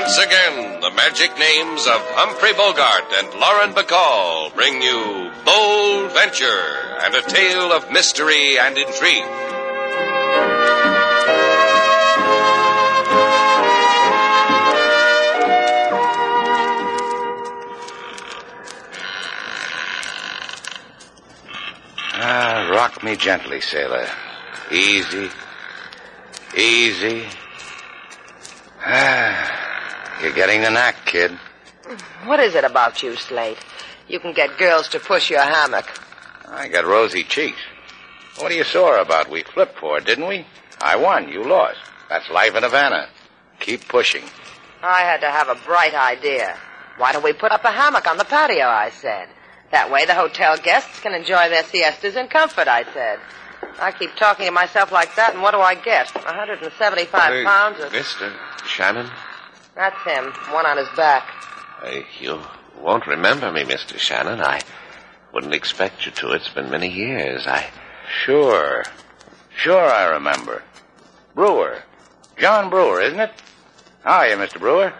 Once again, the magic names of Humphrey Bogart and Lauren Bacall bring you Bold Venture and a tale of mystery and intrigue. Ah, rock me gently, sailor. Easy. Easy. Ah, you're getting the knack, kid. What is it about you, Slate? You can get girls to push your hammock. I got rosy cheeks. What are you sore about? We flipped for it, didn't we? I won. You lost. That's life in Havana. Keep pushing. I had to have a bright idea. Why don't we put up a hammock on the patio, I said. That way the hotel guests can enjoy their siestas in comfort, I said. I keep talking to myself like that, and what do I get? 175 pounds of... Mr. Shannon? That's him, one on his back. Uh, you won't remember me, Mr. Shannon. I wouldn't expect you to. It's been many years. I. Sure. Sure, I remember. Brewer. John Brewer, isn't it? How are you, Mr. Brewer?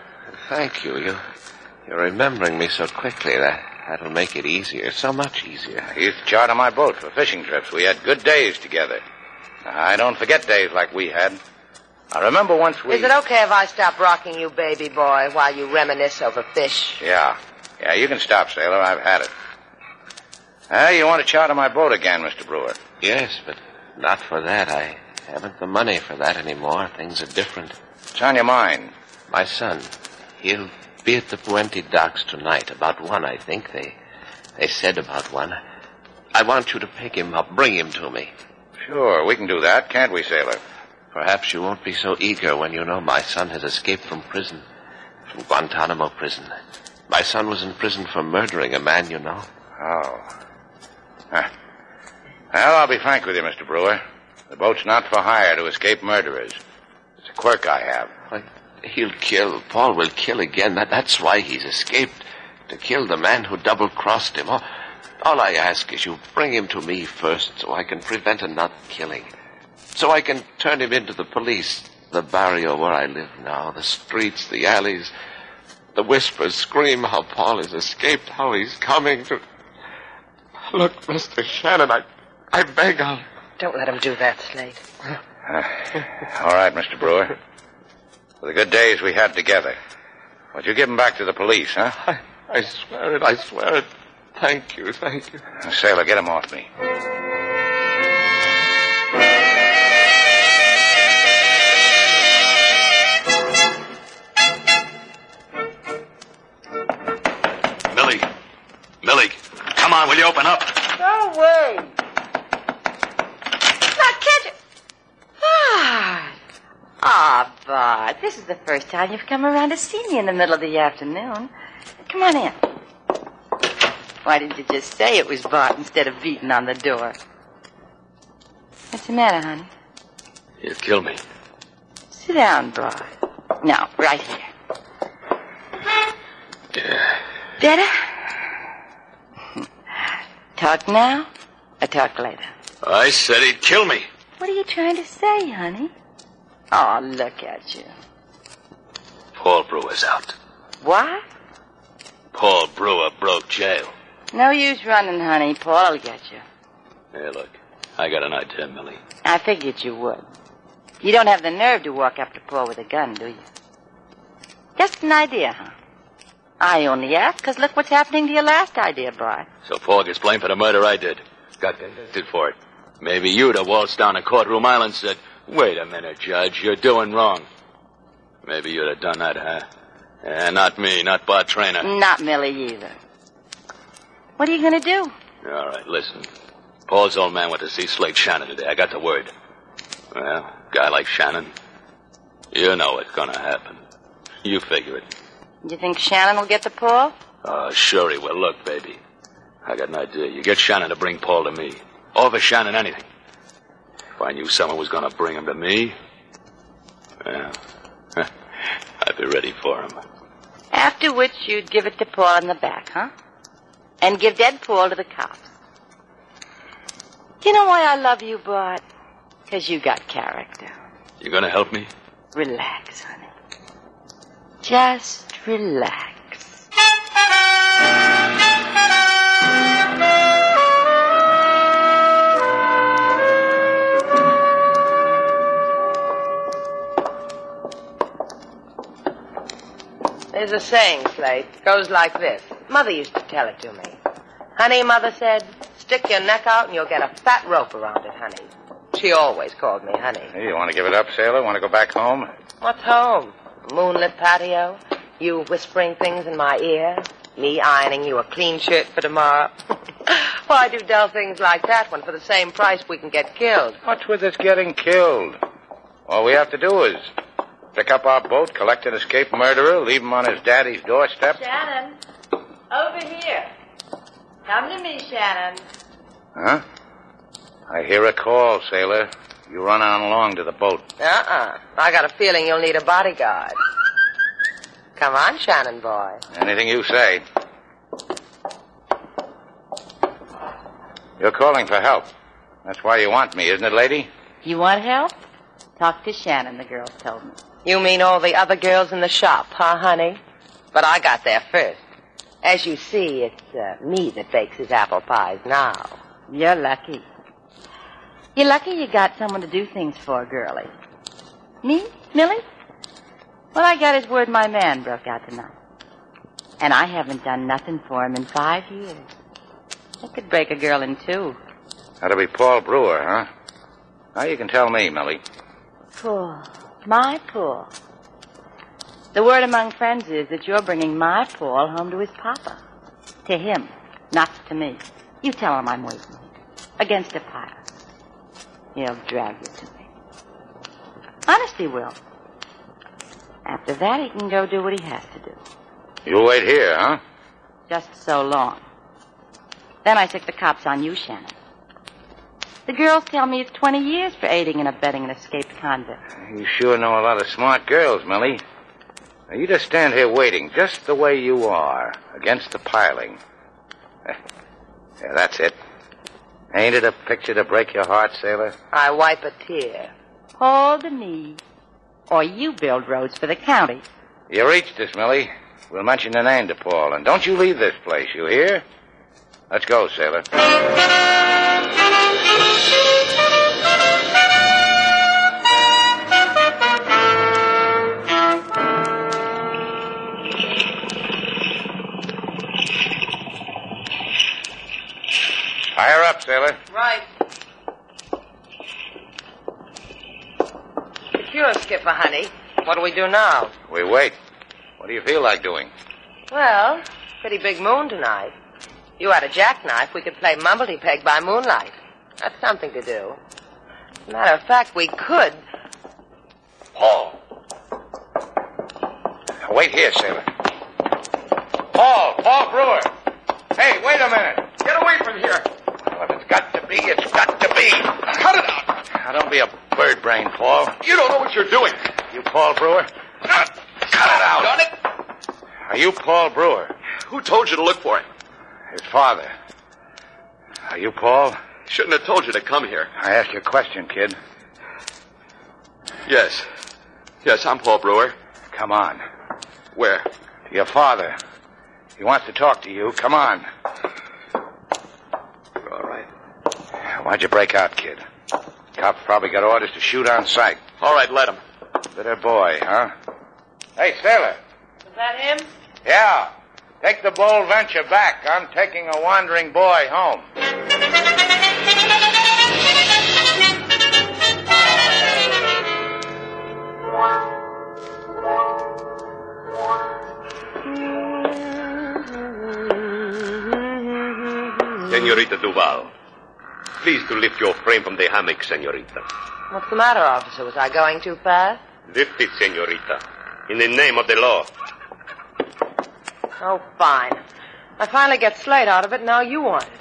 Thank you. You, you're remembering me so quickly. That that'll make it easier, so much easier. I used to charter my boat for fishing trips. We had good days together. I don't forget days like we had. I remember once we. Is it okay if I stop rocking you, baby boy, while you reminisce over fish? Yeah. Yeah, you can stop, sailor. I've had it. Ah, you want to charter my boat again, Mr. Brewer? Yes, but not for that. I haven't the money for that anymore. Things are different. What's on your mind? My son, he'll be at the Puente docks tonight. About one, I think. They they said about one. I want you to pick him up. Bring him to me. Sure, we can do that, can't we, sailor? Perhaps you won't be so eager when you know my son has escaped from prison. From Guantanamo prison. My son was in prison for murdering a man you know. Oh. Huh. Well, I'll be frank with you, Mr. Brewer. The boat's not for hire to escape murderers. It's a quirk I have. He'll kill. Paul will kill again. That, that's why he's escaped. To kill the man who double crossed him. All, all I ask is you bring him to me first so I can prevent another killing. So I can turn him into the police. The barrio where I live now, the streets, the alleys. The whispers scream how Paul has escaped, how he's coming to. Look, Mr. Shannon, I, I beg I'll. Don't let him do that, Slate. Uh, all right, Mr. Brewer. For the good days we had together. Would you give him back to the police, huh? I, I swear it, I swear it. Thank you, thank you. Now, sailor, get him off me. This is the first time you've come around to see me in the middle of the afternoon. Come on in. Why didn't you just say it was Bart instead of beating on the door? What's the matter, honey? You killed me. Sit down, Bart. Now, right here. Yeah. Better? Talk now or talk later? I said he'd kill me. What are you trying to say, honey? Oh, look at you. Paul Brewer's out. What? Paul Brewer broke jail. No use running, honey. Paul'll get you. Hey, look, I got an idea, Millie. I figured you would. You don't have the nerve to walk up to Paul with a gun, do you? Just an idea, huh? I only ask because look what's happening to your last idea, Bart. So Paul gets blamed for the murder I did. Got convicted for it. Maybe you'd have waltzed down to Courtroom Island and said, Wait a minute, Judge, you're doing wrong. Maybe you'd have done that, huh? Yeah, not me, not Bart Trainer. Not Millie either. What are you going to do? All right, listen. Paul's old man went to see Slate Shannon today. I got the word. Well, guy like Shannon, you know what's gonna happen. You figure it. You think Shannon will get the Paul? Oh, sure he will. Look, baby. I got an idea. You get Shannon to bring Paul to me. Offer Shannon anything. If I knew someone was gonna bring him to me, well, I'd be ready for him. After which you'd give it to Paul in the back, huh? And give dead Paul to the cops. You know why I love you, Bart? Because you got character. You gonna help me? Relax, honey. Just relax. There's a saying, Slate. Goes like this. Mother used to tell it to me. Honey, Mother said, stick your neck out and you'll get a fat rope around it, honey. She always called me honey. Hey, you want to give it up, sailor? Want to go back home? What's home? Moonlit patio? You whispering things in my ear? Me ironing you a clean shirt for tomorrow? Why do dull things like that when for the same price we can get killed? What's with us getting killed? All we have to do is pick up our boat, collect an escaped murderer, leave him on his daddy's doorstep. Shannon, over here. Come to me, Shannon. Huh? I hear a call, sailor. You run on along to the boat. Uh-uh. I got a feeling you'll need a bodyguard. Come on, Shannon boy. Anything you say. You're calling for help. That's why you want me, isn't it, lady? You want help? Talk to Shannon, the girls told me. You mean all the other girls in the shop, huh, honey? But I got there first. As you see, it's uh, me that bakes his apple pies now. You're lucky. You're lucky you got someone to do things for, girlie. Me? Millie? Well, I got his word my man broke out tonight. And I haven't done nothing for him in five years. I could break a girl in two. That'll be Paul Brewer, huh? Now you can tell me, Millie. Paul. My Paul. The word among friends is that you're bringing my Paul home to his papa. To him, not to me. You tell him I'm waiting. Against a pirate. He'll drag you to me. Honest, he will. After that, he can go do what he has to do. You'll wait here, huh? Just so long. Then I stick the cops on you, Shannon. The girls tell me it's 20 years for aiding and abetting an escaped convict. You sure know a lot of smart girls, Millie. Now, you just stand here waiting, just the way you are, against the piling. Yeah, that's it. Ain't it a picture to break your heart, sailor? I wipe a tear. Hold the knee. Or you build roads for the county. You reached us, Millie. We'll mention the name to Paul, and don't you leave this place, you hear? Let's go, sailor. Fire up, sailor. Right. Sure, Skipper, honey. What do we do now? We wait. What do you feel like doing? Well, pretty big moon tonight. You had a jackknife, we could play mumblety peg by moonlight. That's something to do. As a matter of fact, we could. Paul. Wait here, sailor. Paul, Paul Brewer. Hey, wait a minute. Get away from here. Well, if it's got to be, it's got to be. Cut it out. Now, don't be a bird brain, Paul. You don't know what you're doing. You Paul Brewer? Cut it out. Done it? Are you Paul Brewer? Who told you to look for him? His father. Are you Paul? Shouldn't have told you to come here. I asked you a question, kid. Yes. Yes, I'm Paul Brewer. Come on. Where? To your father. He wants to talk to you. Come on. All right. Why'd you break out, kid? Cops probably got orders to shoot on sight. All right, let him. Little boy, huh? Hey, sailor. Is that him? Yeah. Take the bold venture back. I'm taking a wandering boy home. Senorita Duval. Please to lift your frame from the hammock, senorita. What's the matter, officer? Was I going too fast? Lift it, senorita. In the name of the law. Oh, fine. I finally get Slate out of it, now you want it.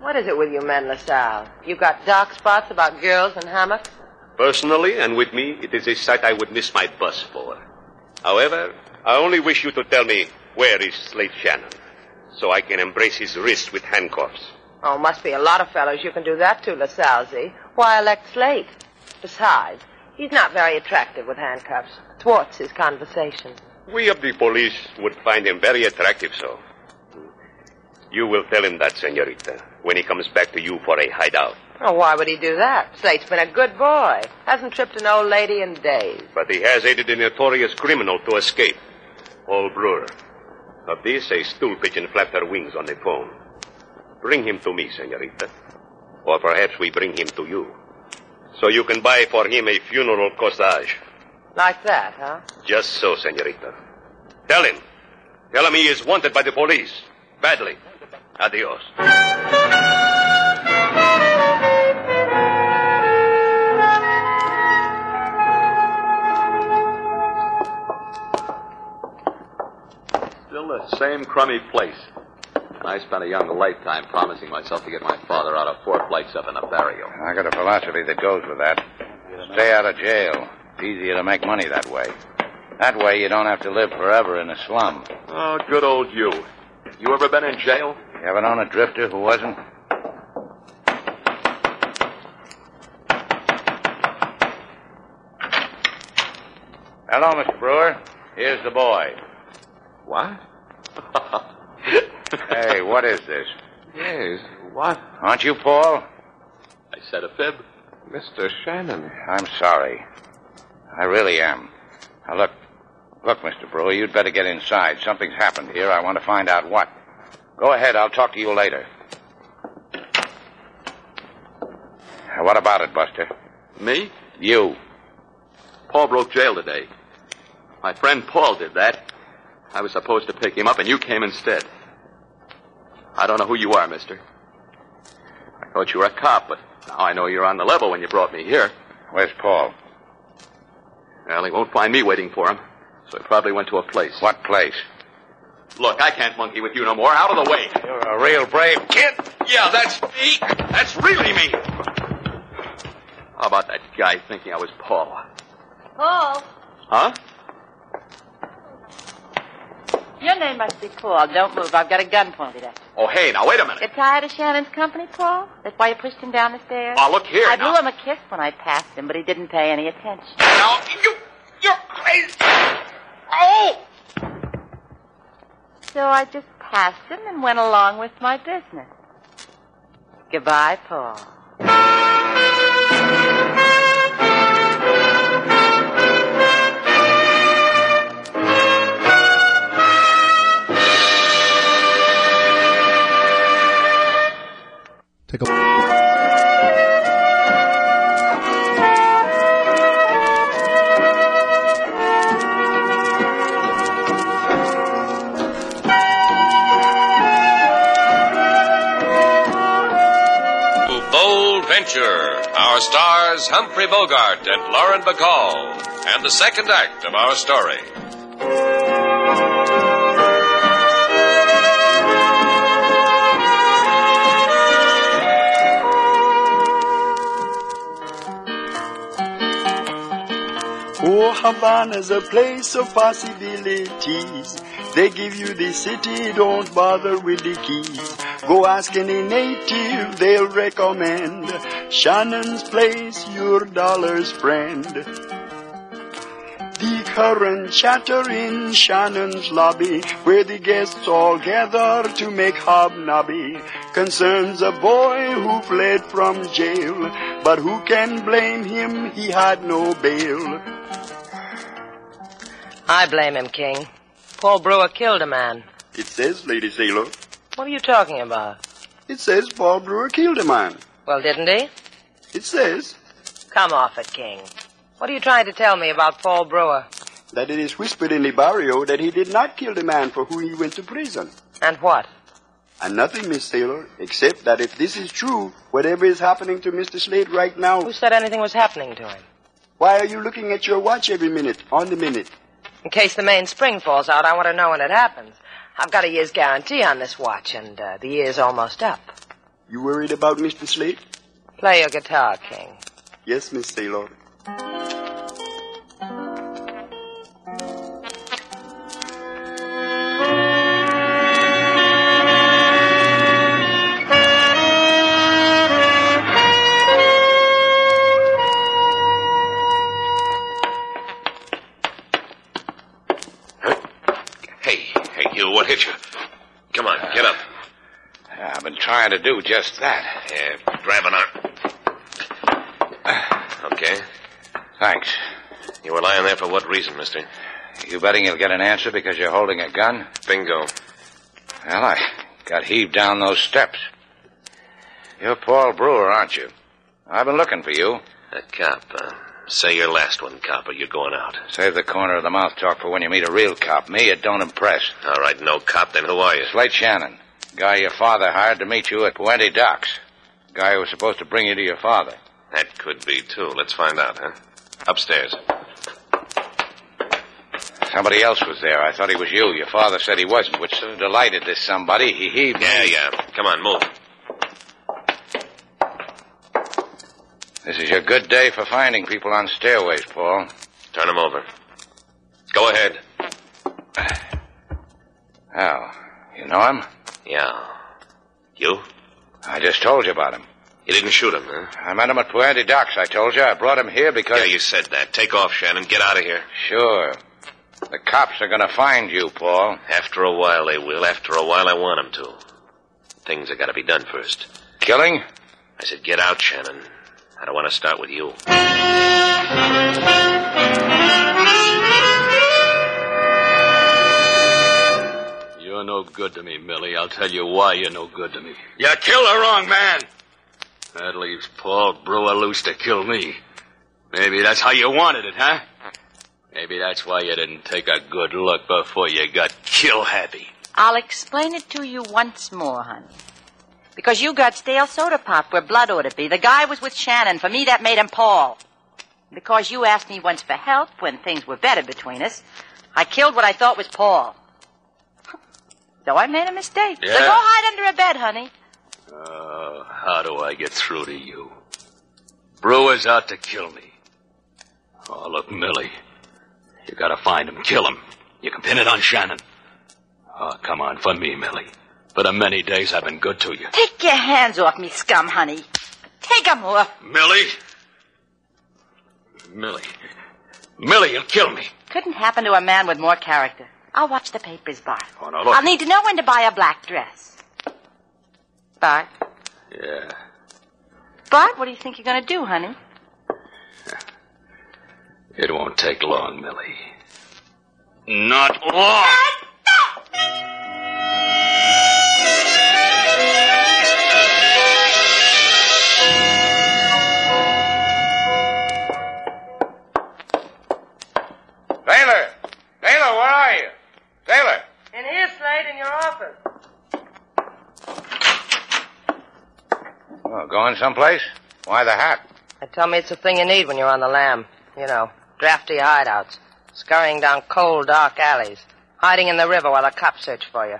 What is it with you men, LaSalle? You got dark spots about girls and hammocks? Personally, and with me, it is a sight I would miss my bus for. However, I only wish you to tell me where is Slate Shannon, so I can embrace his wrist with handcuffs. Oh, must be a lot of fellows you can do that to, LaSalle. Why elect Slate? Besides, he's not very attractive with handcuffs. Thwarts his conversation. We of the police would find him very attractive, so. You will tell him that, senorita, when he comes back to you for a hideout. Oh, why would he do that? Slate's been a good boy. Hasn't tripped an old lady in days. But he has aided a notorious criminal to escape. Paul Brewer. Of this, a stool pigeon flapped her wings on the phone. Bring him to me, senorita. Or perhaps we bring him to you. So you can buy for him a funeral corsage. Like that, huh? Just so, senorita. Tell him. Tell him he is wanted by the police. Badly. Adios. Still the same crummy place. And I spent a young lifetime promising myself to get my father out of four flights up in a barrio. I got a philosophy that goes with that. Stay out of jail. It's easier to make money that way. That way you don't have to live forever in a slum. Oh, good old you. You ever been in jail? You ever known a drifter who wasn't? Hello, Mr. Brewer. Here's the boy. What? Hey, what is this? Yes, what? Aren't you Paul? I said a fib. Mr. Shannon. I'm sorry. I really am. Now, look. Look, Mr. Brewer, you'd better get inside. Something's happened here. I want to find out what. Go ahead. I'll talk to you later. What about it, Buster? Me? You. Paul broke jail today. My friend Paul did that. I was supposed to pick him up, and you came instead. I don't know who you are, mister. I thought you were a cop, but now I know you're on the level when you brought me here. Where's Paul? Well, he won't find me waiting for him, so he probably went to a place. What place? Look, I can't monkey with you no more. Out of the way. You're a real brave kid. Yeah, that's me. That's really me. How about that guy thinking I was Paul? Paul, Huh? Your name must be Paul. Don't move. I've got a gun pointed at you. Oh, hey, now wait a minute. Get tired of Shannon's company, Paul? That's why you pushed him down the stairs? Oh, look here. I blew him a kiss when I passed him, but he didn't pay any attention. Now, you, you're crazy. Oh! So I just passed him and went along with my business. Goodbye, Paul. Take a. Bold Venture. Our stars Humphrey Bogart and Lauren Bacall. And the second act of our story. Oh, Havana's a place of possibilities. They give you the city, don't bother with the keys. Go ask any native, they'll recommend Shannon's place, your dollar's friend. The current chatter in Shannon's lobby, where the guests all gather to make hobnobby, concerns a boy who fled from jail, but who can blame him? He had no bail. I blame him, King. Paul Brewer killed a man. It says, Lady Sailor, What are you talking about? it says Paul Brewer killed a man. Well, didn't he? It says Come off it, King. What are you trying to tell me about Paul Brewer? that it is whispered in the barrio that he did not kill the man for whom he went to prison. And what? And nothing, Miss Sailor, except that if this is true, whatever is happening to Mr. Slate right now, Who said anything was happening to him? why are you looking at your watch every minute, on the minute? In case the main spring falls out, I want to know when it happens. I've got a year's guarantee on this watch, and uh, the year's almost up. You worried about Mr. Slate? Play your guitar, King. Yes, Miss Sailor. To do just that. Yeah, grab an arm. Okay. Thanks. You were lying there for what reason, mister? You betting you'll get an answer because you're holding a gun? Bingo. Well, I got heaved down those steps. You're Paul Brewer, aren't you? I've been looking for you. A cop, uh, say your last one, cop, or you're going out. Save the corner of the mouth talk for when you meet a real cop. Me, it don't impress. All right, no cop, then who are you? Slate Shannon. Guy your father hired to meet you at Puente Docks. Guy who was supposed to bring you to your father. That could be, too. Let's find out, huh? Upstairs. Somebody else was there. I thought he was you. Your father said he wasn't, which sort of delighted this somebody. He heaved. Yeah, yeah. Come on, move. This is your good day for finding people on stairways, Paul. Turn him over. Go ahead. Al, you know him? Yeah. You? I just told you about him. You didn't shoot him, huh? I met him at Puente Docks, I told you. I brought him here because... Yeah, you said that. Take off, Shannon. Get out of here. Sure. The cops are gonna find you, Paul. After a while, they will. After a while, I want them to. Things have got to be done first. Killing? I said, get out, Shannon. I don't want to start with you. No good to me, Millie. I'll tell you why you're no good to me. You killed the wrong man. That leaves Paul Brewer loose to kill me. Maybe that's how you wanted it, huh? Maybe that's why you didn't take a good look before you got kill happy. I'll explain it to you once more, honey. Because you got stale soda pop where blood ought to be. The guy was with Shannon. For me, that made him Paul. Because you asked me once for help when things were better between us, I killed what I thought was Paul. So I made a mistake. So go hide under a bed, honey. Oh, how do I get through to you? Brewer's out to kill me. Oh, look, Millie. You gotta find him, kill him. You can pin it on Shannon. Oh, come on, for me, Millie. For the many days I've been good to you. Take your hands off me, scum, honey. Take 'em off. Millie? Millie. Millie, you'll kill me. Couldn't happen to a man with more character. I'll watch the papers, Bart. Oh, now look. I'll need to know when to buy a black dress. Bart? Yeah. Bart, what do you think you're going to do, honey? It won't take long, Millie. Not long. Sailor! Sailor, where are you? Sailor! In here, Slate, in your office. Oh, going someplace? Why the hat? They tell me it's the thing you need when you're on the lam. You know, drafty hideouts, scurrying down cold, dark alleys, hiding in the river while the cops search for you.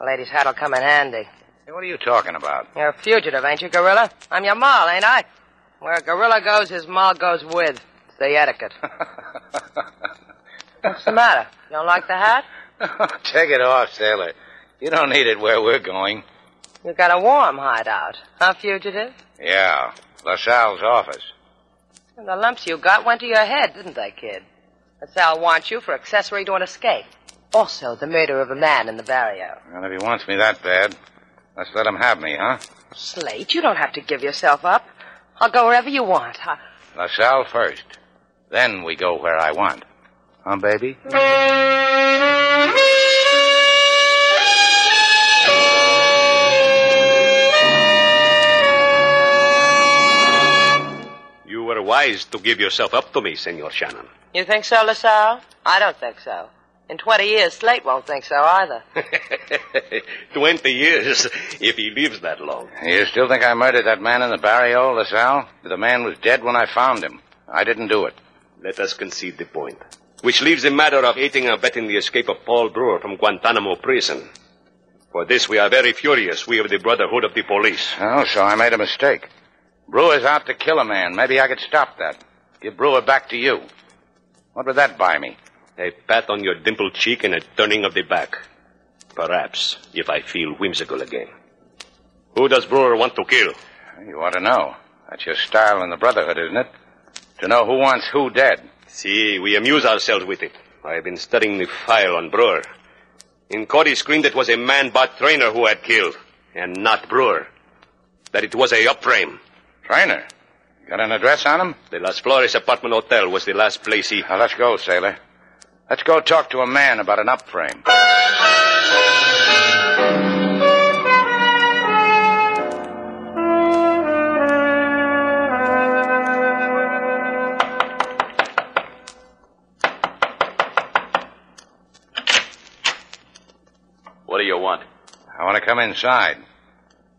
The lady's hat'll come in handy. Hey, what are you talking about? You're a fugitive, ain't you, Gorilla? I'm your moll, ain't I? Where a gorilla goes, his moll goes with. It's the etiquette. What's the matter? You don't like the hat? Take it off, sailor. You don't need it where we're going. You've got a warm hideout, huh, fugitive? Yeah, LaSalle's office. And the lumps you got went to your head, didn't they, kid? LaSalle wants you for accessory to an escape. Also, the murder of a man in the barrio. Well, if he wants me that bad, let's let him have me, huh? Slate, you don't have to give yourself up. I'll go wherever you want. I... LaSalle first. Then we go where I want. Huh, baby? You were wise to give yourself up to me, Senor Shannon. You think so, LaSalle? I don't think so. In 20 years, Slate won't think so either. Twenty years, if he lives that long. You still think I murdered that man in the barrio, LaSalle? The man was dead when I found him. I didn't do it. Let us concede the point. Which leaves the matter of aiding and abetting the escape of Paul Brewer from Guantanamo prison. For this we are very furious, we of the Brotherhood of the Police. Oh, so I made a mistake. Brewer's out to kill a man. Maybe I could stop that. Give Brewer back to you. What would that buy me? A pat on your dimpled cheek and a turning of the back. Perhaps, if I feel whimsical again. Who does Brewer want to kill? You ought to know. That's your style in the Brotherhood, isn't it? To know who wants who dead. See, we amuse ourselves with it. I've been studying the file on Brewer. In court, he screamed it was a man-Bart Trainer who had killed, and not Brewer. That it was a upframe. Trainer? Got an address on him? The Las Flores Apartment Hotel was the last place he... Now, let's go, sailor. Let's go talk to a man about an upframe. Want to come inside.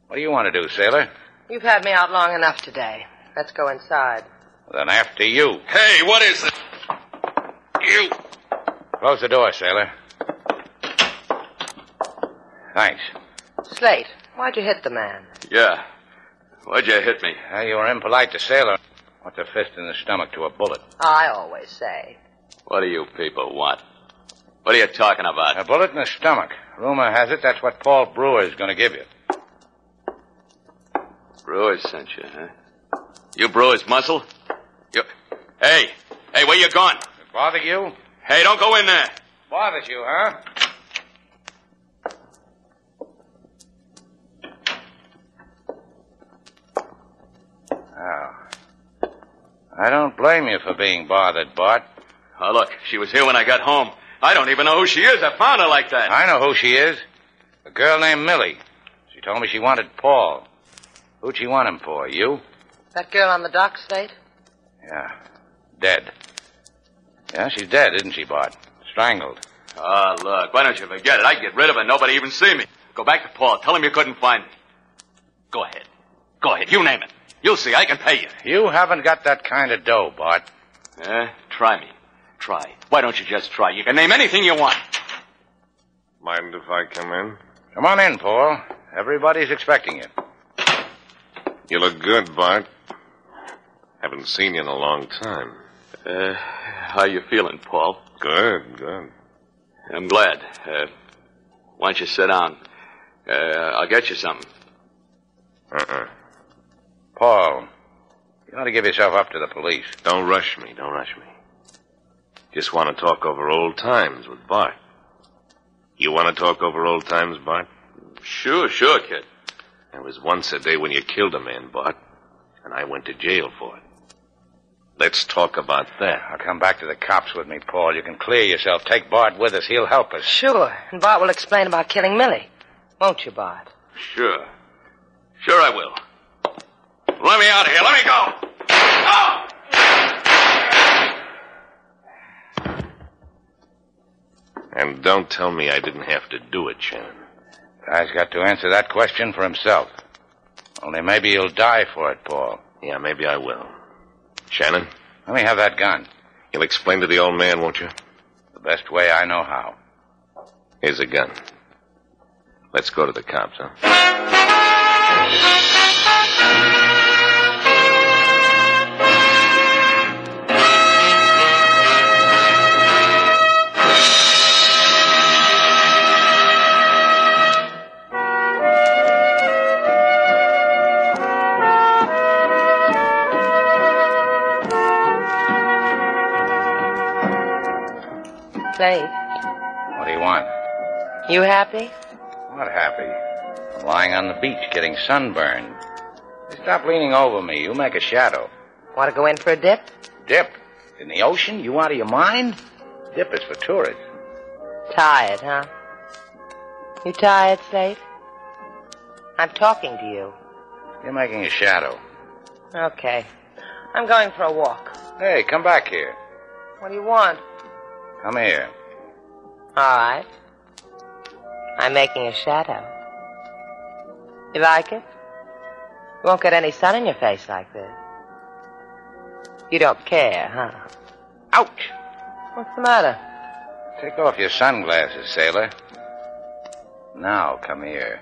What do you want to do, sailor? You've had me out long enough today. Let's go inside. Then after you. Hey, what is it? You. Close the door, sailor. Thanks. Slate, why'd you hit the man? Yeah. Why'd you hit me? Uh, you were impolite to sailor. What's a fist in the stomach to a bullet? I always say. What do you people want? What are you talking about? A bullet in the stomach. Rumor has it that's what Paul Brewer is going to give you. Brewers sent you, huh? You Brewers muscle? You... Hey, hey, where you gone? It bother you? Hey, don't go in there. Bothers you, huh? Oh. I don't blame you for being bothered, Bart. Oh, look, she was here when I got home. I don't even know who she is. I found her like that. I know who she is. A girl named Millie. She told me she wanted Paul. Who'd she want him for? You? That girl on the dock, Slate? Yeah. Dead. Yeah, she's dead, isn't she, Bart? Strangled. Oh, look, why don't you forget it? I'd get rid of her. Nobody even see me. Go back to Paul. Tell him you couldn't find me. Go ahead. Go ahead. You name it. You'll see. I can pay you. You haven't got that kind of dough, Bart. Eh? Try me. Try. Why don't you just try? You can name anything you want. Mind if I come in? Come on in, Paul. Everybody's expecting you. You look good, Bart. Haven't seen you in a long time. Uh, how you feeling, Paul? Good, good. I'm glad. Uh, why don't you sit down? Uh, I'll get you something. Uh-uh. Paul, you ought to give yourself up to the police. Don't rush me. Don't rush me. Just want to talk over old times with Bart. You want to talk over old times, Bart? Sure, sure, kid. There was once a day when you killed a man, Bart, and I went to jail for it. Let's talk about that. I'll come back to the cops with me, Paul. You can clear yourself. Take Bart with us. He'll help us. Sure. And Bart will explain about killing Millie. Won't you, Bart? Sure. Sure I will. Let me out of here. Let me go. Oh! And don't tell me I didn't have to do it, Shannon. Guy's got to answer that question for himself. Only maybe he'll die for it, Paul. Yeah, maybe I will. Shannon, Let me have that gun. you'll explain to the old man, won't you? The best way I know how. Here's a gun. Let's go to the cops, huh? Slate, What do you want? you happy? What happy? I'm lying on the beach getting sunburned. Stop leaning over me. You make a shadow. Want to go in for a dip? Dip? In the ocean? You out of your mind? Dip is for tourists. Tired, huh? You tired, Slate? I'm talking to you. You're making a shadow. Okay. I'm going for a walk. Hey, come back here. What do you want? Come here. All right. I'm making a shadow. You like it? You won't get any sun in your face like this. You don't care, huh? Ouch! What's the matter? Take off your sunglasses, sailor. Now, come here.